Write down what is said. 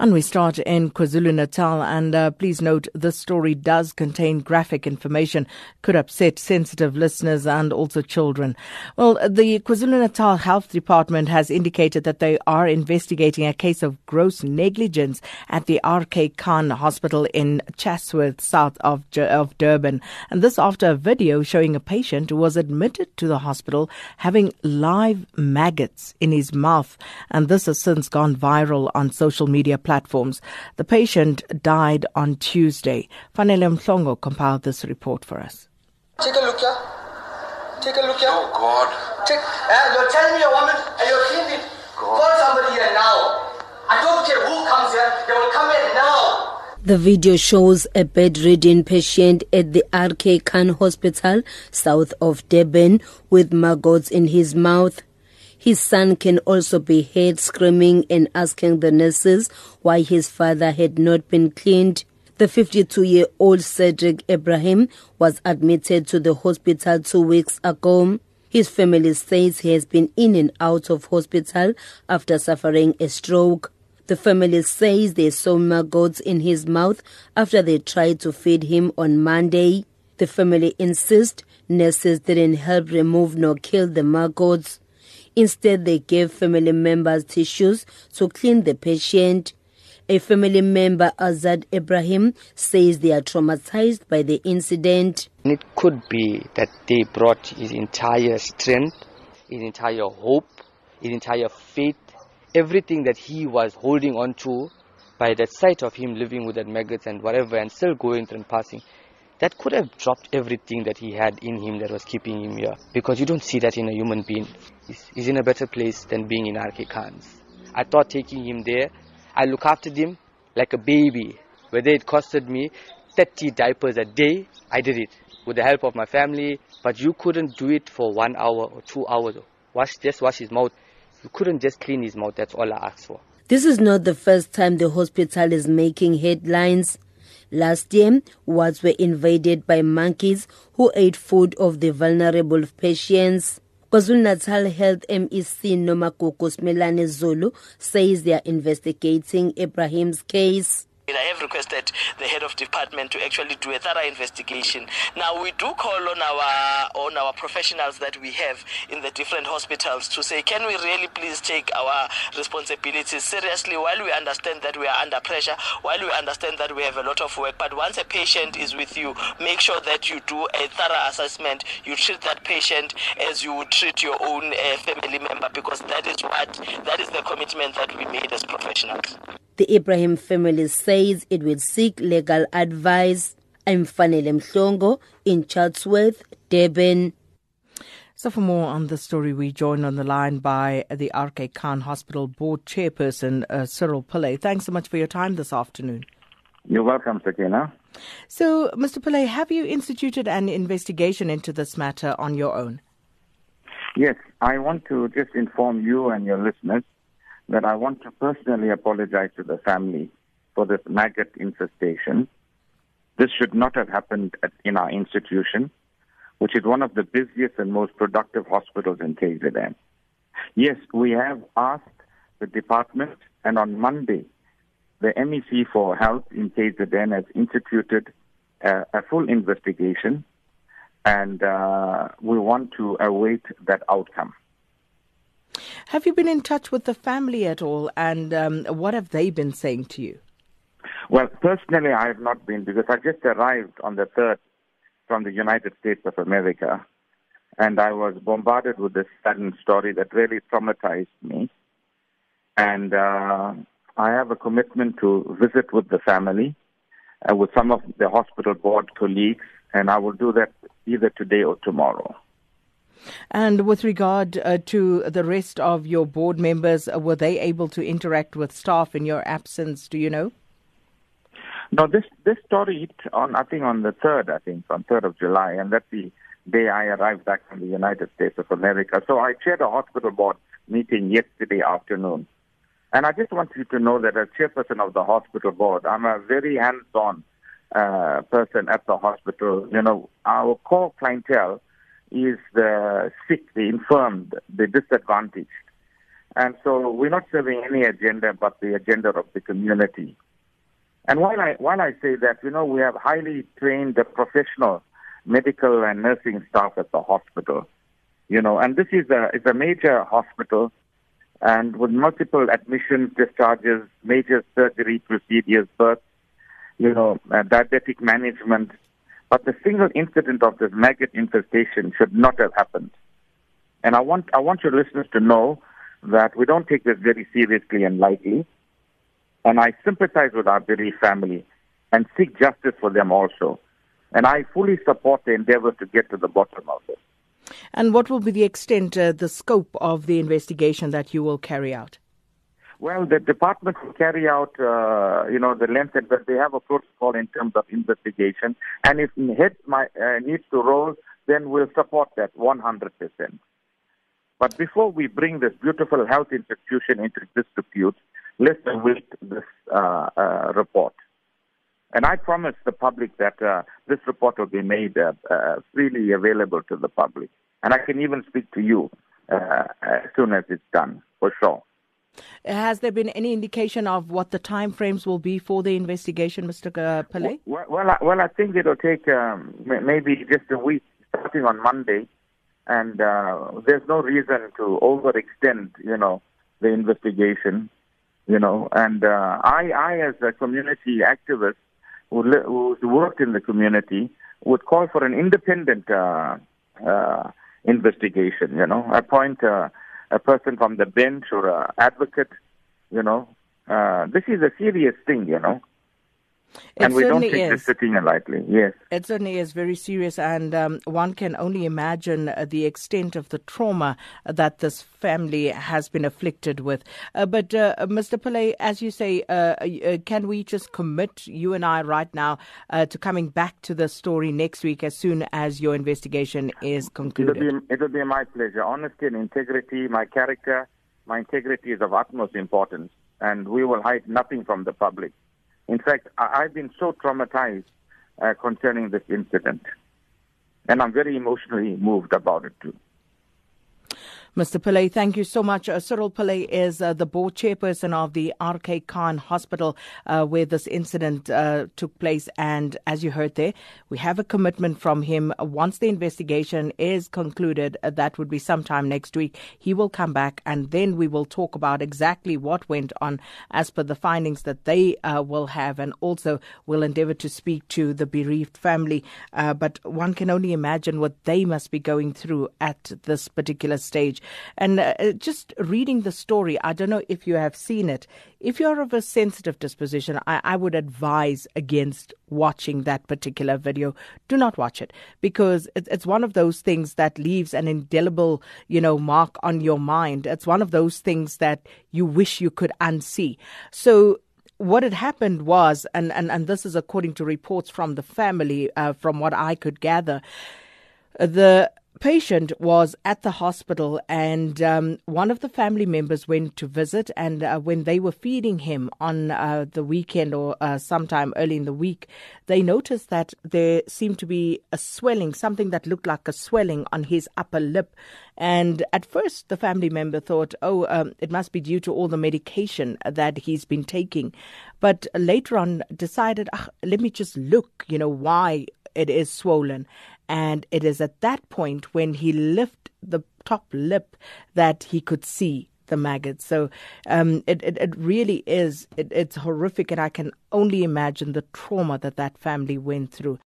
And we start in KwaZulu Natal. And uh, please note this story does contain graphic information, could upset sensitive listeners and also children. Well, the KwaZulu Natal Health Department has indicated that they are investigating a case of gross negligence at the RK Khan Hospital in Chatsworth, south of, of Durban. And this after a video showing a patient who was admitted to the hospital having live maggots in his mouth. And this has since gone viral on social media platforms platforms. The patient died on Tuesday. Fanele Mhlongo compiled this report for us. Take a look here. Take a look here. Oh God. Take, uh, you're telling me a woman and you're cleaning it. Call somebody here now. I don't care who comes here. They will come in now. The video shows a bedridden patient at the RK Khan Hospital south of Durban with maggots in his mouth. His son can also be heard screaming and asking the nurses why his father had not been cleaned. The 52 year old Cedric Ibrahim was admitted to the hospital two weeks ago. His family says he has been in and out of hospital after suffering a stroke. The family says they saw maggots in his mouth after they tried to feed him on Monday. The family insists nurses didn't help remove nor kill the maggots. Instead, they gave family members tissues to clean the patient. A family member, Azad Ibrahim, says they are traumatized by the incident. It could be that they brought his entire strength, his entire hope, his entire faith, everything that he was holding on to by that sight of him living with that maggots and whatever and still going through and passing that could have dropped everything that he had in him that was keeping him here. Because you don't see that in a human being. He's, he's in a better place than being in RK Khan's. I thought taking him there, I look after him like a baby. Whether it costed me 30 diapers a day, I did it with the help of my family. But you couldn't do it for one hour or two hours. Wash, just wash his mouth. You couldn't just clean his mouth. That's all I asked for. This is not the first time the hospital is making headlines. Last year, wards were invaded by monkeys who ate food of the vulnerable patients. KwaZulu-Natal Health MEC Nomagugu Simelane Zulu says they are investigating Ibrahim's case. I have requested the head of department to actually do a thorough investigation. Now we do call on our on our professionals that we have in the different hospitals to say, can we really please take our responsibilities seriously while we understand that we are under pressure, while we understand that we have a lot of work. But once a patient is with you, make sure that you do a thorough assessment. You treat that patient as you would treat your own uh, family member because that is what that is the commitment that we made as professionals. The Ibrahim family says it will seek legal advice. I'm Fanele Mhlongo in Chatsworth, Durban. So, for more on the story, we join on the line by the RK Khan Hospital Board Chairperson, uh, Cyril Pillay. Thanks so much for your time this afternoon. You're welcome, Sakina. So, Mr. Pillay, have you instituted an investigation into this matter on your own? Yes, I want to just inform you and your listeners that I want to personally apologize to the family for this maggot infestation. This should not have happened at, in our institution, which is one of the busiest and most productive hospitals in KZN. Yes, we have asked the department, and on Monday, the MEC for Health in KZN has instituted a, a full investigation, and uh, we want to await that outcome. Have you been in touch with the family at all, and um, what have they been saying to you? Well, personally, I have not been because I just arrived on the 3rd from the United States of America, and I was bombarded with this sudden story that really traumatized me. And uh, I have a commitment to visit with the family, uh, with some of the hospital board colleagues, and I will do that either today or tomorrow. And with regard uh, to the rest of your board members, uh, were they able to interact with staff in your absence? Do you know? No, this this story hit on I think on the third, I think on third of July, and that's the day I arrived back from the United States of America. So I chaired a hospital board meeting yesterday afternoon, and I just want you to know that as chairperson of the hospital board, I'm a very hands-on uh, person at the hospital. You know, our core clientele is the sick, the infirmed, the disadvantaged. And so we're not serving any agenda but the agenda of the community. And while I, while I say that, you know, we have highly trained professional medical and nursing staff at the hospital, you know, and this is a, it's a major hospital and with multiple admissions, discharges, major surgery procedures, births, you know, uh, diabetic management. But the single incident of this maggot infestation should not have happened. And I want, I want your listeners to know that we don't take this very seriously and lightly. And I sympathize with our bereaved family and seek justice for them also. And I fully support the endeavor to get to the bottom of it. And what will be the extent, uh, the scope of the investigation that you will carry out? Well, the department will carry out, uh, you know, the length, but they have a protocol in terms of investigation. And if head my, uh, needs to roll, then we'll support that 100%. But before we bring this beautiful health institution into dispute, let's await this uh, uh, report. And I promise the public that uh, this report will be made uh, uh, freely available to the public. And I can even speak to you uh, as soon as it's done, for sure. Has there been any indication of what the time frames will be for the investigation, Mr. Uh, Pillay? Well, well, I, well, I think it'll take um, maybe just a week, starting on Monday, and uh, there's no reason to overextend, you know, the investigation, you know. And uh, I, I, as a community activist, who who's worked in the community would call for an independent uh, uh, investigation. You know, appoint uh, a person from the bench or an advocate. You know, uh, this is a serious thing. You know, it and we don't take is. this sitting lightly. Yes. It certainly is very serious, and um, one can only imagine uh, the extent of the trauma that this family has been afflicted with. Uh, but, uh, Mr. Pillay, as you say, uh, uh, can we just commit, you and I, right now, uh, to coming back to the story next week as soon as your investigation is It'll concluded? be, it'll be my pleasure. Honesty and integrity, my character, my integrity is of utmost importance, and we will hide nothing from the public. In fact, I, I've been so traumatized uh, concerning this incident, and I'm very emotionally moved about it too. Mr. Pillay, thank you so much. Uh, Cyril Pillay is uh, the board chairperson of the RK Khan Hospital uh, where this incident uh, took place. And as you heard there, we have a commitment from him. Once the investigation is concluded, uh, that would be sometime next week, he will come back and then we will talk about exactly what went on as per the findings that they uh, will have. And also will endeavor to speak to the bereaved family. But one can only imagine what they must be going through at this particular stage. And uh, just reading the story, I don't know if you have seen it. If you're of a sensitive disposition, I, I would advise against watching that particular video. Do not watch it because it, it's one of those things that leaves an indelible, you know, mark on your mind. It's one of those things that you wish you could unsee. So what had happened was, and, and, and this is according to reports from the family, uh, from what I could gather, the patient was at the hospital and um, one of the family members went to visit and uh, when they were feeding him on uh, the weekend or uh, sometime early in the week they noticed that there seemed to be a swelling something that looked like a swelling on his upper lip. And at first the family member thought oh um, it must be due to all the medication that he's been taking. But later on decided ah, let me just look you know why it is swollen and it is at that point when he lifted the top lip that he could see the maggots. So um, it, it, it really is, it, it's horrific, and I can only imagine the trauma that that family went through.